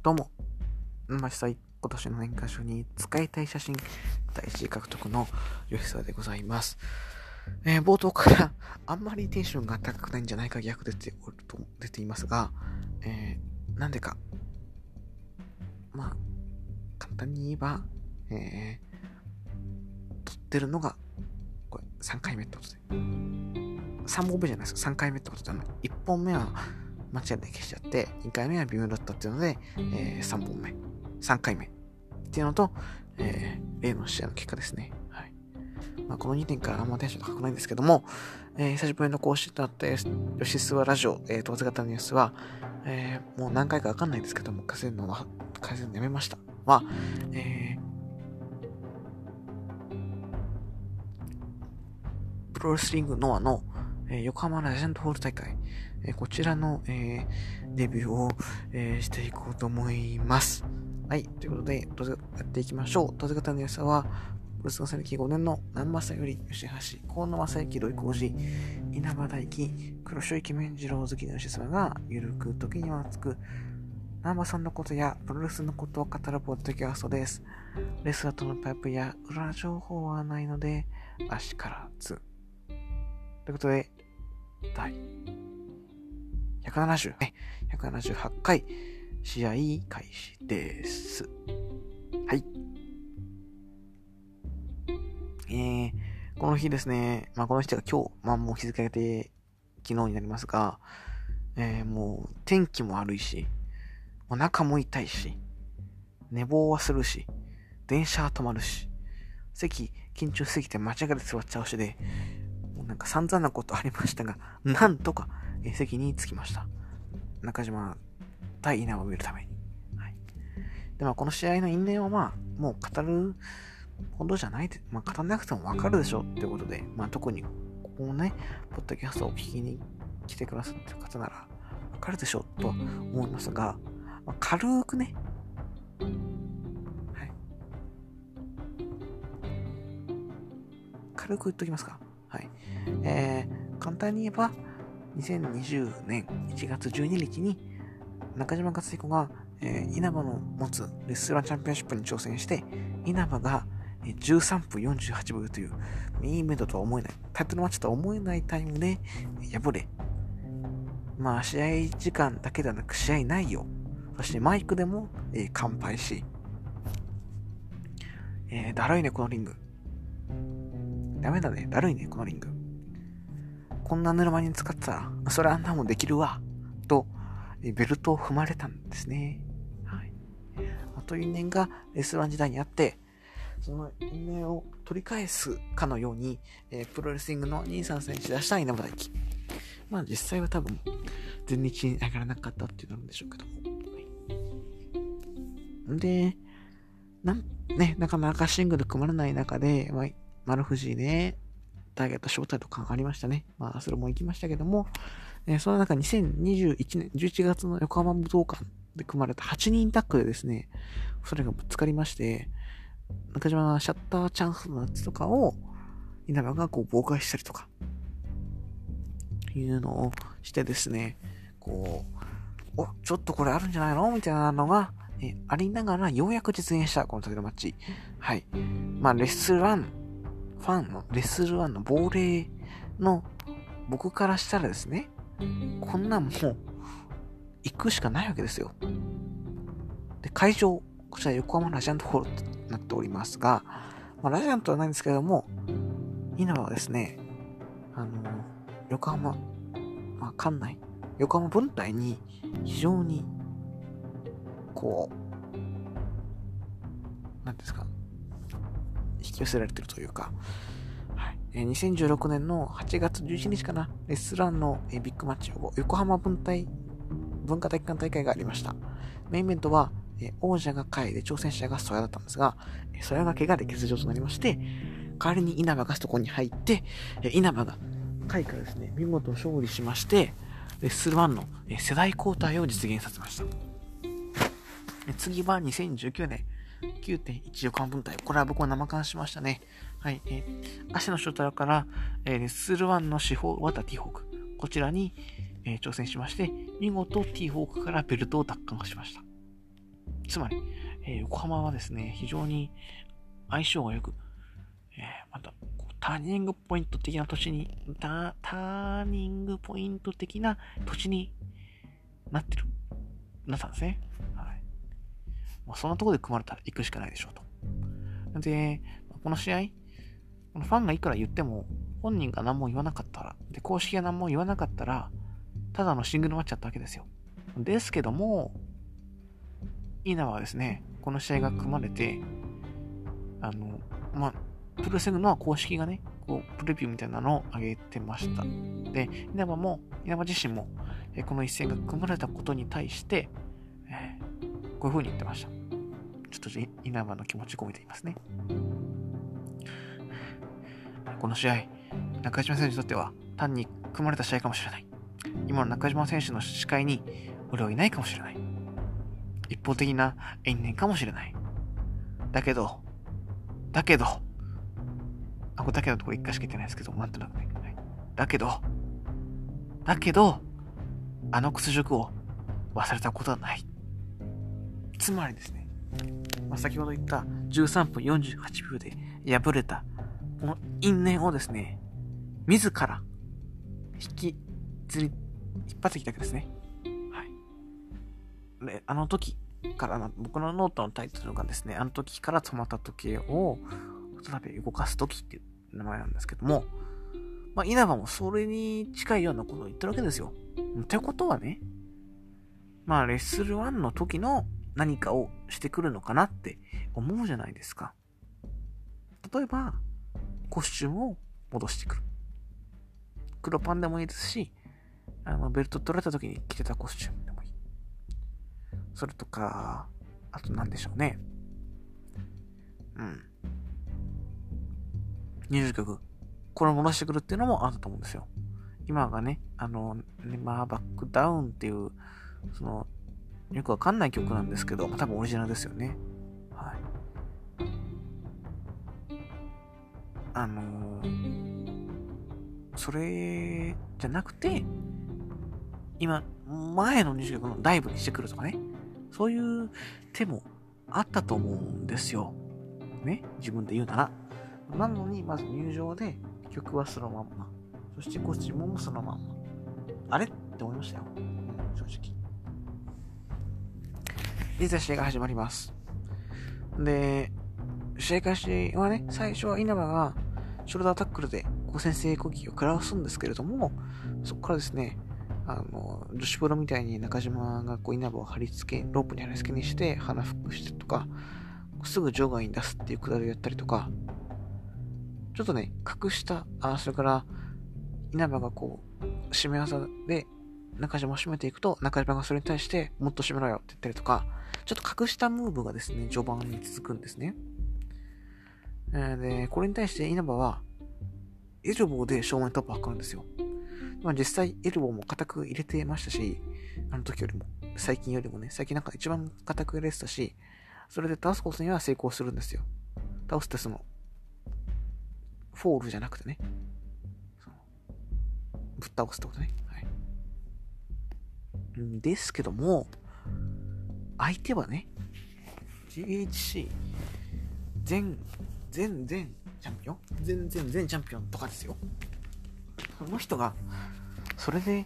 どうも、まさ今年の年間賞に使いたい写真第1位獲得の吉沢でございます。えー冒頭からあんまりテンションが高くないんじゃないか逆出ておると出ていますが、えーなんでか、まあ、簡単に言えば、えー撮ってるのが、これ3回目ってことで。3本目じゃないですか3回目ってことで、あの1本目は間違いで消しちゃって、2回目は微妙だったっていうので、え3本目、3回目っていうのと、えー例の試合の結果ですね。はい。まあ、この2点からあんまテンション高くないんですけども、えー久しぶりの更新となった吉諏訪ラジオ、えー、当然型のニュースは、えーもう何回かわかんないですけども、改善のは、改善やめました。は、えープロレスリングノアの、えー横浜レジェンドホール大会、えこちらの、えーデビューを、えーしていこうと思います。はい。ということで、どうぞやっていきましょう。当然型の良さは、プロレスの歴5年の南正より吉橋、河野正幸、土井浩二、稲葉大輝、黒潮池面次郎好きの吉様が、ゆるく時には熱く、南波さんのことやプロレスのことを語るポッドキャストです。レスラーとのパイプや裏情報はないので、足からず。ということで、第170、ね、178回、試合開始です。はい。えー、この日ですね、まあこの日が今日、まあもう日付がて昨日になりますが、えー、もう天気も悪いし、お腹も痛いし、寝坊はするし、電車は止まるし、席、緊張しすぎて間違えて座っちゃうしで、もうなんか散々なことありましたが、なんとか、席に着きました。中島対稲葉を見るために。はい。で、まあ、この試合の因縁はまあ、もう語るほどじゃないで、まあ、語らなくてもわかるでしょってことで、まあ、特に、ここのね、ポッドキャストを聞きに来てくださってる方なら、わかるでしょうと思いますが、まあ、軽くね、はい。軽く言っときますか。はい。えー、簡単に言えば、2020年1月12日に中島克彦が、えー稲葉の持つレストランチャンピオンシップに挑戦して稲葉が13分48秒というメインイベントとは思えないタイトルマッチとは思えないタイムでえー敗れまあ試合時間だけではなく試合内容そしてマイクでも、えー乾杯し、えーだるいねこのリング。ダメだねだるいねこのリング。こんなぬるまに使ってたら、それあんなもんできるわ、と、ベルトを踏まれたんですね。はい。という因縁がレスラン時代にあって、その因縁を取り返すかのように、えープロレスリングの兄さん選手出した稲葉大輝。まあ実際は多分、全日に上がらなかったっていうのなんでしょうけども。はいで、なん、ね、なかなかシングル組まれない中で、まあ、丸藤で、ターゲット招待とかありましたね。まあ、それも行きましたけども、えーその中2021年11月の横浜武道館で組まれた8人タッグでですね、それがぶつかりまして、中島がシャッターチャンスのやつとかを、稲葉がこう妨害したりとか、いうのをしてですね、こう、お、ちょっとこれあるんじゃないの？みたいなのが、えありながらようやく実現した、この時のマッチ。はい。まあ、レッスラン、ファンのレスルワンの亡霊の僕からしたらですね、こんなんもう行くしかないわけですよ。で、会場、こちら横浜ラジアントホールとなっておりますが、まあ、ラジアントはないんですけども、稲葉はですね、あの、横浜、まあ、館内、横浜分隊に非常に、こう、なんですか、引き寄せられてるというか、はいえー2016年の8月11日かな、レスランの、えービッグマッチを横浜分隊文化体育館大会がありました。メインイベントは、えー王者が会で挑戦者がソヤだったんですが、えーソヤが怪我で欠場となりまして、代わりに稲葉がそこに入って、えー稲葉が会からですね、見事勝利しまして、レッスル1の、えー世代交代を実現させました。えー次は2019年、9.1横浜分隊。これは僕は生感しましたね。はい。えー足のショートから、えーレッスル1の司法、渡ティーホーク。こちらに、えー挑戦しまして、見事ティーホークからベルトを奪還しました。つまり、えー、横浜はですね、非常に相性が良く、えー、また、ターニングポイント的な土地に、ターニングポイント的な土地になってる、なったんですね。はい。まあ、そんなとこで組まれたら行くしかないでしょうと。で、この試合、このファンがいくら言っても、本人が何も言わなかったら、で、公式が何も言わなかったら、ただのシングルマッチだったわけですよ。ですけども、稲葉はですね、この試合が組まれて、あの、まあ、プロレスリングの公式がね、こう、プレビューみたいなのを上げてました。で、稲葉も、稲葉自身も、えこの一戦が組まれたことに対して、こういう風に言ってました。ちょっと稲葉の気持ち込めていますね。この試合、中島選手にとっては単に組まれた試合かもしれない。今の中島選手の視界に俺はいないかもしれない。一方的な因縁かもしれない。だけど、だけど、あ、これだけのところ一回しか言ってないですけど、なんとなくね。だけど、だけど、あの屈辱を忘れたことはない。つまりですね、まあ、先ほど言った13分48秒で敗れた、この因縁をですね、自ら引きずり、引っ張ってきたわけですね。はい。で、あの時からな、僕のノートのタイトルがですね、あの時から止まった時計を再び動かす時っていう名前なんですけども、まあ、稲葉もそれに近いようなことを言ってるわけですよ。ってことはね、まあ、レッスル1の時の何かをしてくるのかなって思うじゃないですか。例えば、コスチュームを戻してくる。黒パンでもいいですし、あの、ベルト取られた時に着てたコスチュームでもいい。それとか、あと何でしょうね。うん。20曲、これを戻してくるっていうのもあったと思うんですよ。今がね、あの、ネマーバックダウンっていう、その、よくわかんない曲なんですけど、まあ、多分オリジナルですよね。はい。あのー、それじゃなくて、今、前の20曲のダイブにしてくるとかね。そういう手もあったと思うんですよ。ね。自分で言うなら。なのに、まず入場で曲はそのまんま。そしてコスチュームもそのまんま。あれ？って思いましたよ。正直。いざ試合が始まります。で、試合開始はね、最初は稲葉がショルダータックルで先制攻撃を食らわすんですけれども、そこからですね、あの、女子プロみたいに中島がこう稲葉を貼り付け、ロープに貼り付けにして鼻フックしてとか、すぐ場外に出すっていうくだりをやったりとか、ちょっとね、隠した、あ、それから、稲葉がこう、締め技で中島を締めていくと、中島がそれに対して、もっと締めろよって言ったりとか、ちょっと隠したムーブがですね、序盤に続くんですね。で、これに対して稲葉は、エルボーで正面突破を図るんですよ。まあ実際、エルボーも固く入れてましたし、あの時よりも、最近よりもね、最近なんか一番固く入れてたし、それで倒すことには成功するんですよ。倒すってその、フォールじゃなくてね、ぶっ倒すってことね。はい。ですけども、相手はね、GHC 全、全、全チャンピオン？全然全チャンピオンとかですよ。その人が、それで、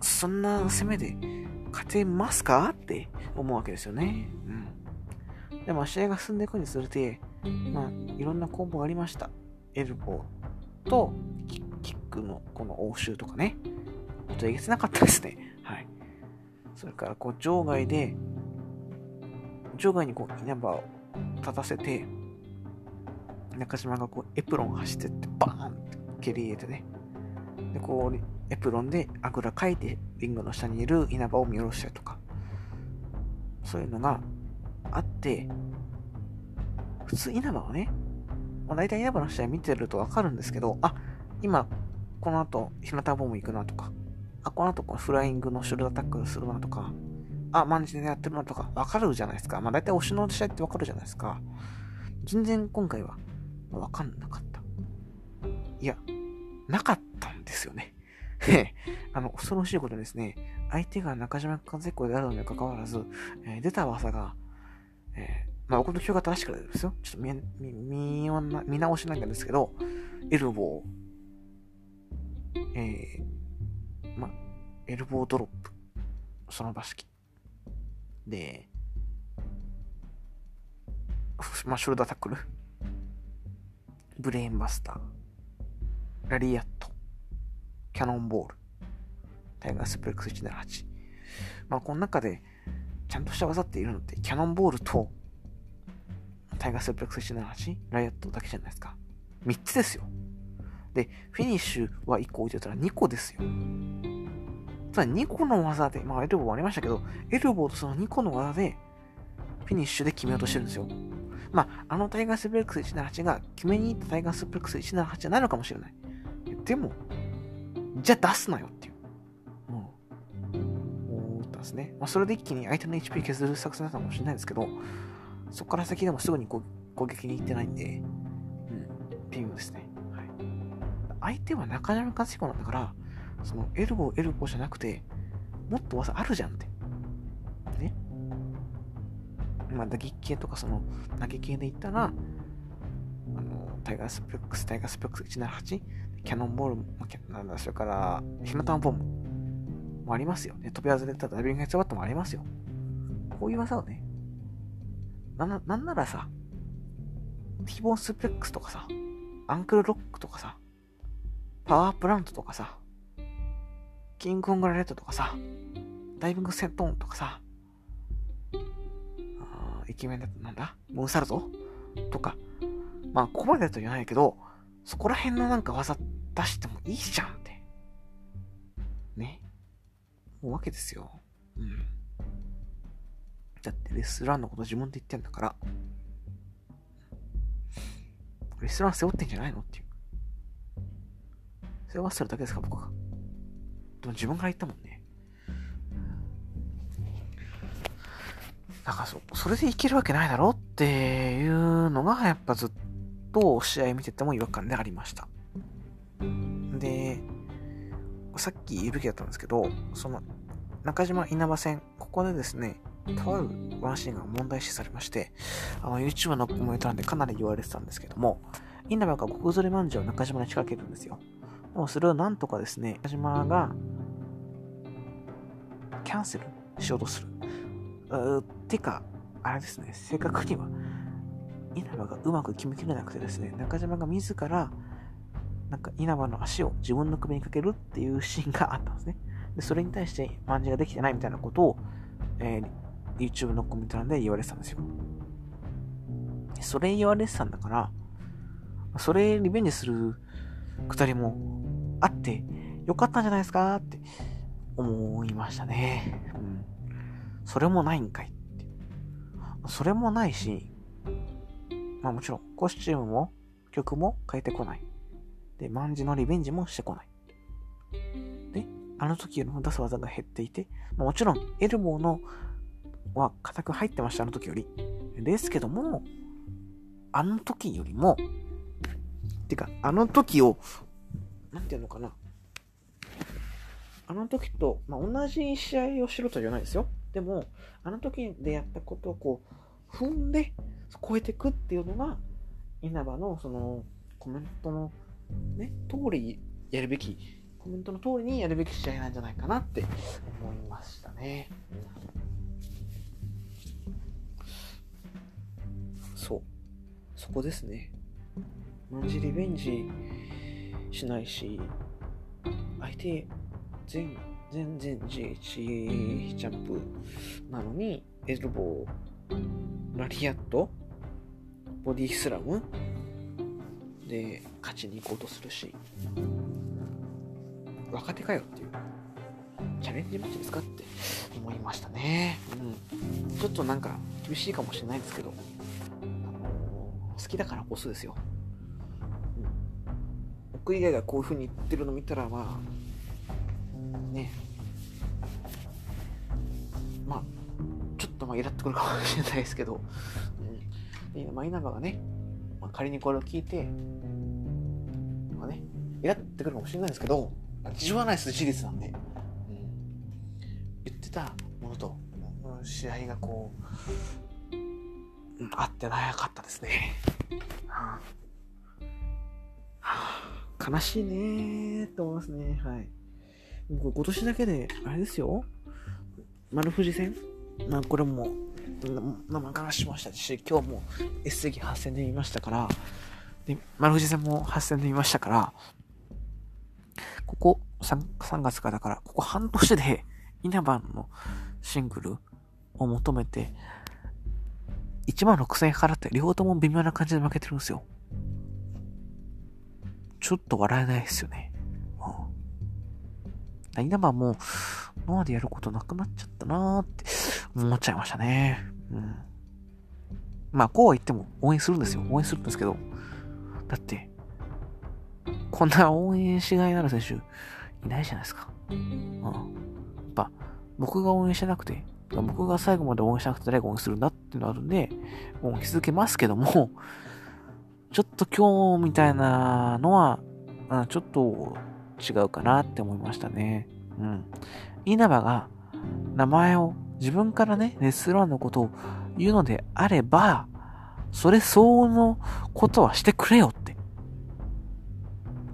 そんな攻めで勝てますか？って思うわけですよね。うん。でも試合が進んでいくにつれて、まあ、いろんなコンボがありました。エルボーとキックのこの応酬とかね。ちょっとえげつなかったですね。それからこう場外で、場外にこう稲葉を立たせて、中島がこうエプロン走ってってバーンって蹴り入れてね。で、こうエプロンであぐらかいてリングの下にいる稲葉を見下ろしたりとか、そういうのがあって、普通稲葉はね、まあ、大体稲葉の試合見てるとわかるんですけど、あ、今、この後、日向ボム行くなとか、あ、この後このフライングのショルダータックルするなとか、あ、マンジでやってるなとか、わかるじゃないですか。まあ大体推しの試合ってわかるじゃないですか。全然今回は、わかんなかった。いや、なかったんですよね。あの、恐ろしいことですね、相手が中島和彦であるのにかかわらず、えー、出た技が、えー、まあ、僕の記憶が正しくないですよ。ちょっと見見見見直しなんですけど、エルボー、えー、まあ、エルボードロップ、その場式。で、まあ、ショルダータックル、ブレーンバスター、ラリアット、キャノンボール、タイガースプレックス178。まあ、この中で、ちゃんとした技っているのって、キャノンボールと、タイガースプレックス178、ライアットだけじゃないですか。3つですよ。で、フィニッシュは1個置いてたら2個ですよ。ただ2個の技で、まあエルボーもありましたけど、エルボーとその2個の技で、フィニッシュで決めようとしてるんですよ。まあ、あのタイガースプレックス178が決めに行ったタイガースプレックス178じゃないのかもしれない。でも、じゃあ出すなよっていう。うん。思ったんですね。まあ、それで一気に相手の HP 削る作戦だったかもしれないですけど、そこから先でもすぐに攻撃に行ってないんで、うん、微妙ですね。相手は中島和彦なんだから、そのエルボー、エルボーじゃなくて、もっと技あるじゃんって。ね。まあ、打撃系とかその投げ系で言ったら、あの、タイガースプレックス、タイガースプレックス178、キャノンボールも、なんだ、それから、火の玉ボムもありますよね。飛び外れたダビングヘッドバットもありますよ。こういう技をね、な、なんならさ、ティボンスプレックスとかさ、アンクルロックとかさ、パワープラントとかさ、キングコングラレットとかさ、ダイビングセントーンとかさ、あイケメンだとなんだ？ムーンサルトとか、まあ、ここまでだと言わないけど、そこら辺のなんか技出してもいいじゃんって。ね。もうわけですよ。うん。だってレスランのこと自分で言ってんだから、レスラン背負ってんじゃないのっていう。背負わせてるだけですか、僕が。でも自分から言ったもんね。だからそ、それでいけるわけないだろっていうのが、やっぱずっと試合見てても違和感でありました。で、さっき言うべきだったんですけど、その、中島稲葉戦、ここでですね、とあるワンシーンが問題視されまして、あの、YouTube のコメント欄でかなり言われてたんですけども、稲葉が極ずれまんじゅうを中島に仕掛けるんですよ。でもそれをなんとかですね、中島が、キャンセルしようとする。うてか、あれですね、正確には、稲葉がうまく決めきれなくてですね、中島が自ら、なんか稲葉の足を自分の首にかけるっていうシーンがあったんですね。でそれに対して万字ができてないみたいなことを、えー、YouTube のコメント欄で言われてたんですよ。それ言われてたんだから、それリベンジするくだりもあってよかったんじゃないですかって思いましたね。うん。それもないんかいって。それもないし、まあもちろんコスチュームも曲も変えてこない。で、万字のリベンジもしてこない。で、あの時よりも出す技が減っていて、まあ、もちろんエルボーのは固く入ってました、あの時より。ですけども、あの時よりも、てか、あの時を、なんていうのかな。あの時と、まあ、同じ試合をしろとは言わないですよ。でも、あの時でやったことをこう、踏んで、超えていくっていうのが、稲葉のそのコメントのね、通りやるべき、コメントの通りにやるべき試合なんじゃないかなって思いましたね。そう。そこですね。マジリベンジしないし、相手全、全然 GH ジャンプなのに、エルボー、ラリアット、ボディスラムで勝ちに行こうとするし、若手かよっていう、チャレンジマッチですかって思いましたね。うん。ちょっとなんか厳しいかもしれないですけど、好きだからこそですよ。うん、僕以外がこういう風に言ってるの見たら、まあ、ね、まあ、ちょっとまあイラってくるかもしれないですけど、うん、でマイナンバーがね、まあ、仮にこれを聞いて、まあね、イラってくるかもしれないですけど、事情はないです、事実なんで。うん、言ってたものと、試合がこう、合ってなかったですね。はあ、悲しいねーって思いますね。はい。今年だけで、あれですよ。丸富士戦まあこれも生からしましたし、今日も S 席8戦で見ましたから、で、丸富士戦も8戦で見ましたから、ここ 3, 3月からだから、ここ半年で稲葉のシングルを求めて、1万6000円払って両方とも微妙な感じで負けてるんですよ。ちょっと笑えないですよね。うん。稲葉も、今までやることなくなっちゃったなーって思っちゃいましたね。うん。まあ、こうは言っても応援するんですよ。応援するんですけど。だって、こんな応援しがいのある選手、いないじゃないですか。うん。やっぱ、僕が応援してなくて、僕が最後まで応援しなくて誰が応援するんだっていうのあるんで、応援し続けますけども、ちょっと今日みたいなのは、ちょっと違うかなって思いましたね。うん。稲葉が名前を自分からね、レストランのことを言うのであれば、それ相応のことはしてくれよって。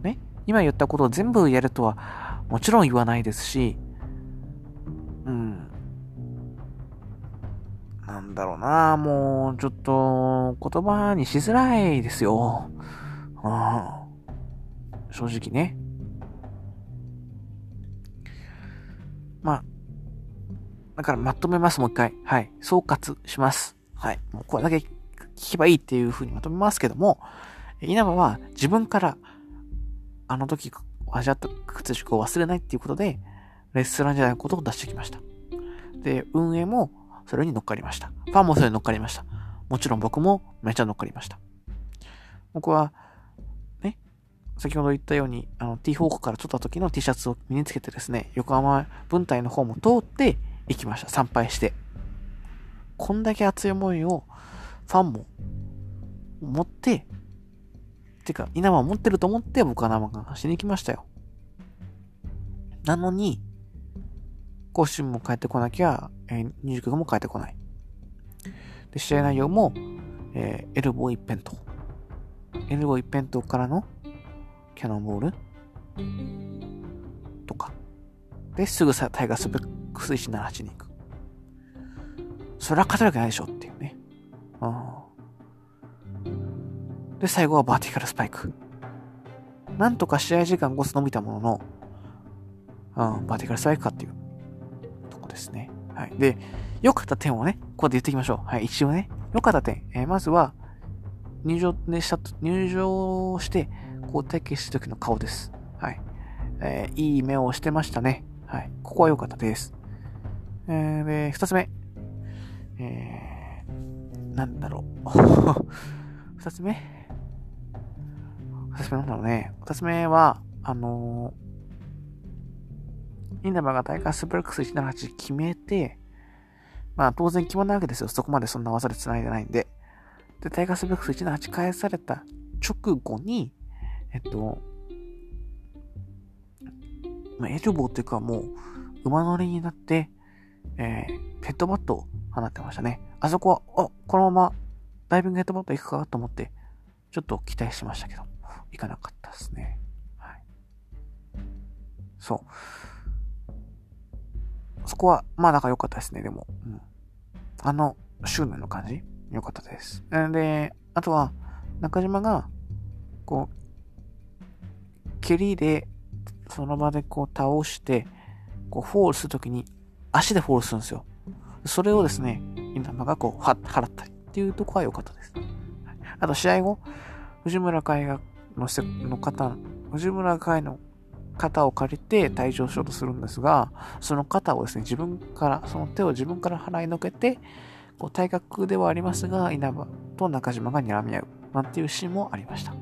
ね今言ったことを全部やるとはもちろん言わないですし、だろうなもう、ちょっと、言葉にしづらいですよ。うん。正直ね。まあ、だからまとめます、もう一回。はい。総括します。はい。もうこれだけ聞けばいいっていう風にまとめますけども、稲葉は自分から、あの時味わった靴下を忘れないっていうことで、レストランじゃないことを出してきました。で、運営もそれに乗っかりました。ファンもそれに乗っかりました。もちろん僕もめちゃ乗っかりました。僕は、ね、先ほど言ったように、あの、T ホークから撮った時の T シャツを身につけてですね、横浜分隊の方も通って行きました。参拝して。こんだけ熱い思いをファンも持って、てか、稲葉持ってると思って僕は生観しに行きましたよ。なのに、甲子園も帰ってこなきゃ、えー、入塾も帰ってこない。で、試合内容も、えー、エルボー一辺倒。エルボー一辺倒からのキャノンボールとか。で、すぐさ、タイガースベックス178に行く。それは勝てるわけないでしょっていうね。うん。で、最後はバーティカルスパイク。なんとか試合時間5つ伸びたものの、うん、バーティカルスパイクかっていうとこですね。はい。で、良かった点をね、ここで言っていきましょう。はい、一応ね。良かった点。えー、まずは、入場ね、した、入場して、こう体験した時の顔です。はい。えー、いい目をしてましたね。はい。ここは良かったです。えー、で、二つ目。えー、なんだろう。二つ目二つ目なんだろうね。二つ目は、あの稲葉がタイガースプレックス178決めて、まあ当然決まんないわけですよ。そこまでそんな技で繋いでないんで。で、タイガースプレックス178返された直後に、えっと、まあ、エルボーっていうかもう馬乗りになって、えー、ヘッドバットを放ってましたね。あそこは、あ、このままダイビングヘッドバット行くかと思って、ちょっと期待しましたけど、行かなかったですね。はい。そう。そこは、まあ仲良かったですね、でも。うん、あの、執念の感じ？良かったです。で、あとは、中嶋が、こう、蹴りで、その場でこう倒して、こう、フォールするときに、足でフォールするんですよ。それをですね、稲葉がこう、は、払ったりっていうとこは良かったです。あと、試合後、藤村海が、のせ、の方、藤村海の肩を借りて退場しようとするんですが、その肩をですね、自分から、その手を自分から払いのけて、こう体格ではありますが、稲葉と中島が睨み合う、なんていうシーンもありました。は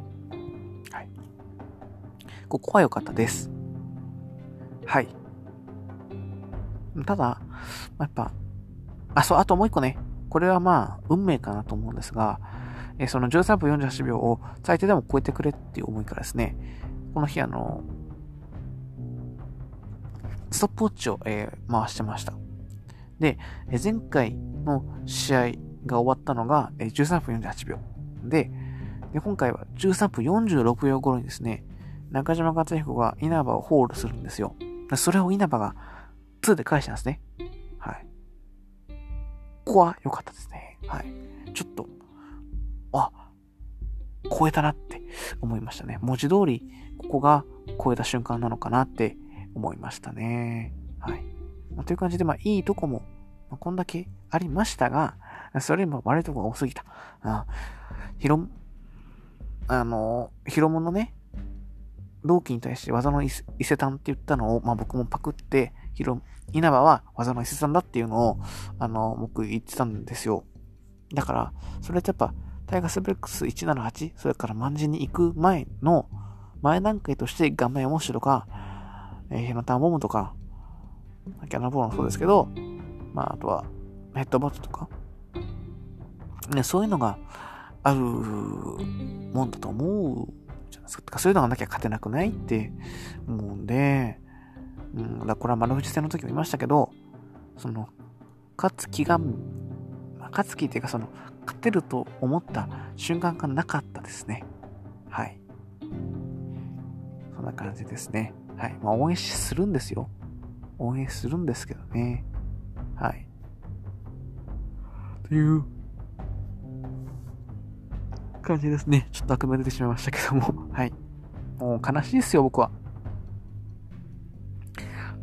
い。ここは良かったです。はい。ただ、やっぱ、あ、そう、あともう一個ね、これはまあ、運命かなと思うんですが、えその13分48秒を最低でも超えてくれっていう思いからですね、この日あの、ストップウォッチを、えー、回してました。で、え前回の試合が終わったのが、え13分48秒。で、で今回は13分46秒頃にですね、中島克彦が稲葉をホールするんですよ。それを稲葉が2で返したんですね。はい。ここは良かったですね。はい。ちょっと、あ、超えたなって思いましたね。文字通り、ここが超えた瞬間なのかなって思いましたね。はい。まあ、という感じで、まあ、いいとこも、まあ、こんだけありましたが、それも悪いとこが多すぎた。あ、ヒロ、あの、ヒロモのね、同期に対して技の伊勢丹って言ったのを、まあ、僕もパクって、ヒロ、稲葉は技の伊勢丹だっていうのを、あの、僕言ってたんですよ。だから、それってやっぱ、タイガースブレックス178、それから万人に行く前の、前段階として画面模試とか、えー、ヘナタンボムとか、キャナボーもそうですけど、まあ、あとは、ヘッドバットとか、ね、そういうのがあるもんだと思うじゃないですか。そういうのがなきゃ勝てなくないって思うんで、うん、だこれは丸藤戦の時も言いましたけど、その、勝つ気が、勝つ気っていうかその、勝てると思った瞬間がなかったですね。はい。そんな感じですね。はい。まあ、応援するんですよ。応援するんですけどね。はい。という感じですね。ちょっと悪夢出てしまいましたけども。はい。もう悲しいですよ、僕は。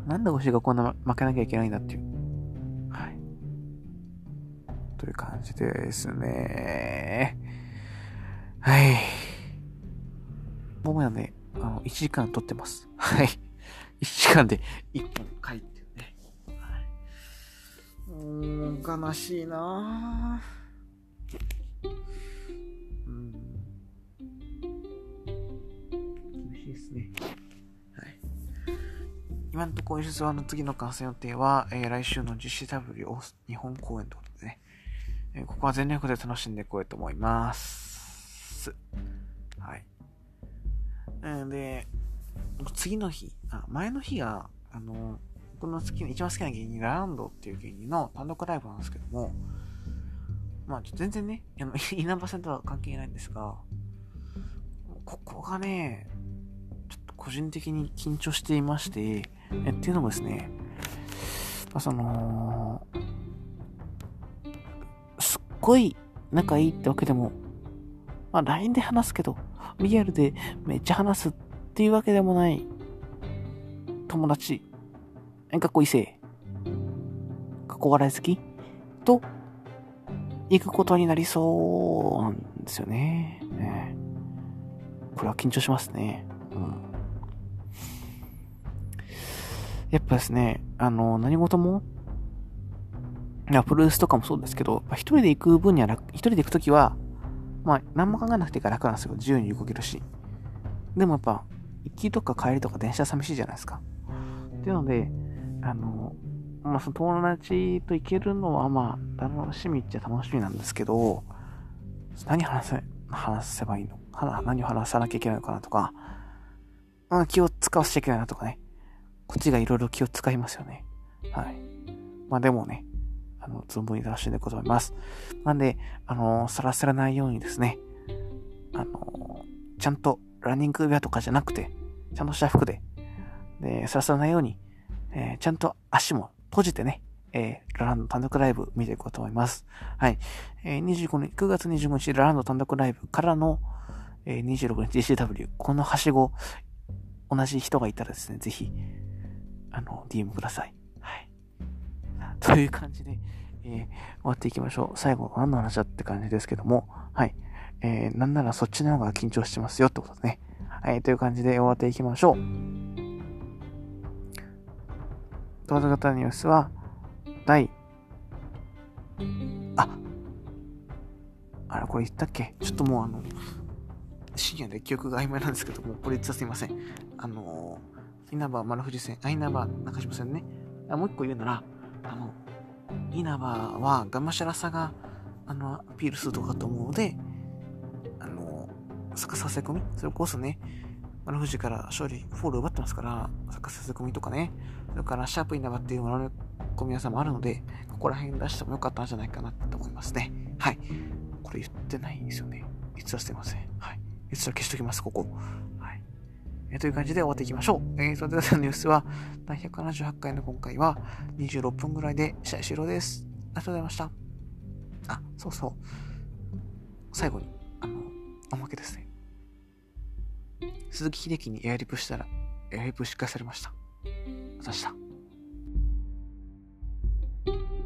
なんで推しがこんな負けなきゃいけないんだっていう。はい。という感じですね。はい。もうやね、あの、1時間撮ってます。はい。1時間で1本書いてね。はい。うん、悲しいなぁ。今のところ、吉沢の次の観戦予定は、えー、来週の GCW 日本公演ということでね、えー、ここは全力で楽しんでいこうと思います。はい。で、次の日、あ前の日が、あの、僕の好きな、一番好きな芸人、ラランドっていう芸人の単独ライブなんですけども、まあ、全然ね、あの、稲葉戦とは関係ないんですが、ここがね、ちょっと個人的に緊張していまして、えっていうのもですね、まあ、その、すっごい仲いいってわけでも、まあ LINE で話すけど、リアルでめっちゃ話すっていうわけでもない友達、かっこいい性、かっこ笑い好きと行くことになりそうなんですよね。ねこれは緊張しますね。うん。やっぱですね、あの、何事も、いや、プロレスとかもそうですけど、一人で行く分には楽、一人で行くときは、まあ、何も考えなくていいから楽なんですよ。自由に動けるし。でもやっぱ、行きとか帰りとか電車寂しいじゃないですか。っていうので、あの、まあ、その友達と行けるのは、まあ、楽しみっちゃ楽しみなんですけど、何話せ、話せばいいの？何を話さなきゃいけないのかなとか、あ気を使わせちゃいけないなとかね。こっちがいろいろ気を使いますよね。はい。まあでもね、あの、存分に楽しんでいこうと思います。なんで、あのさらさらないようにですね、あのちゃんとランニングウェアとかじゃなくて、ちゃんとした服で、で、さらさらないように、えー、ちゃんと足も閉じてね、えー、ラランド単独ライブ見ていこうと思います。はい。えー、25日、9月25日、ラランド単独ライブからの、えー、26日 DCW、このはしご、同じ人がいたらですね、ぜひ、あの、DM ください。という感じで、えー、終わっていきましょう。最後、何の話だって感じですけども、はい。えー、なんならそっちの方が緊張してますよってことですね。はい、という感じで終わっていきましょう。動画型ニュースは、第、あ、あれ、これ言ったっけ？ちょっともうあの、深夜で記憶が曖昧なんですけども、これ言ってたすいません。あのー稲葉丸藤戦、あ、稲葉中島戦ね。あもう一個言うなら、あの、稲葉はがむしゃらさが、あの、アピールするとかと思うので、あの、逆させ込み？それこそね、丸藤から勝利、フォール奪ってますから、逆させ込みとかね、それからシャープ稲葉っていうものコミさんもあるので、ここら辺出してもよかったんじゃないかなと思いますね。はい。これ言ってないんですよね。実はすいません。はい。実は消しときます、ここ。えー、という感じで終わっていきましょう。えー、それではニュースは、第178回の今回は26分ぐらいで試合終了です。ありがとうございました。あ、そうそう。最後に、あの、おまけですね。鈴木秀樹にエアリプしたら、エアリプし返されました。また明日。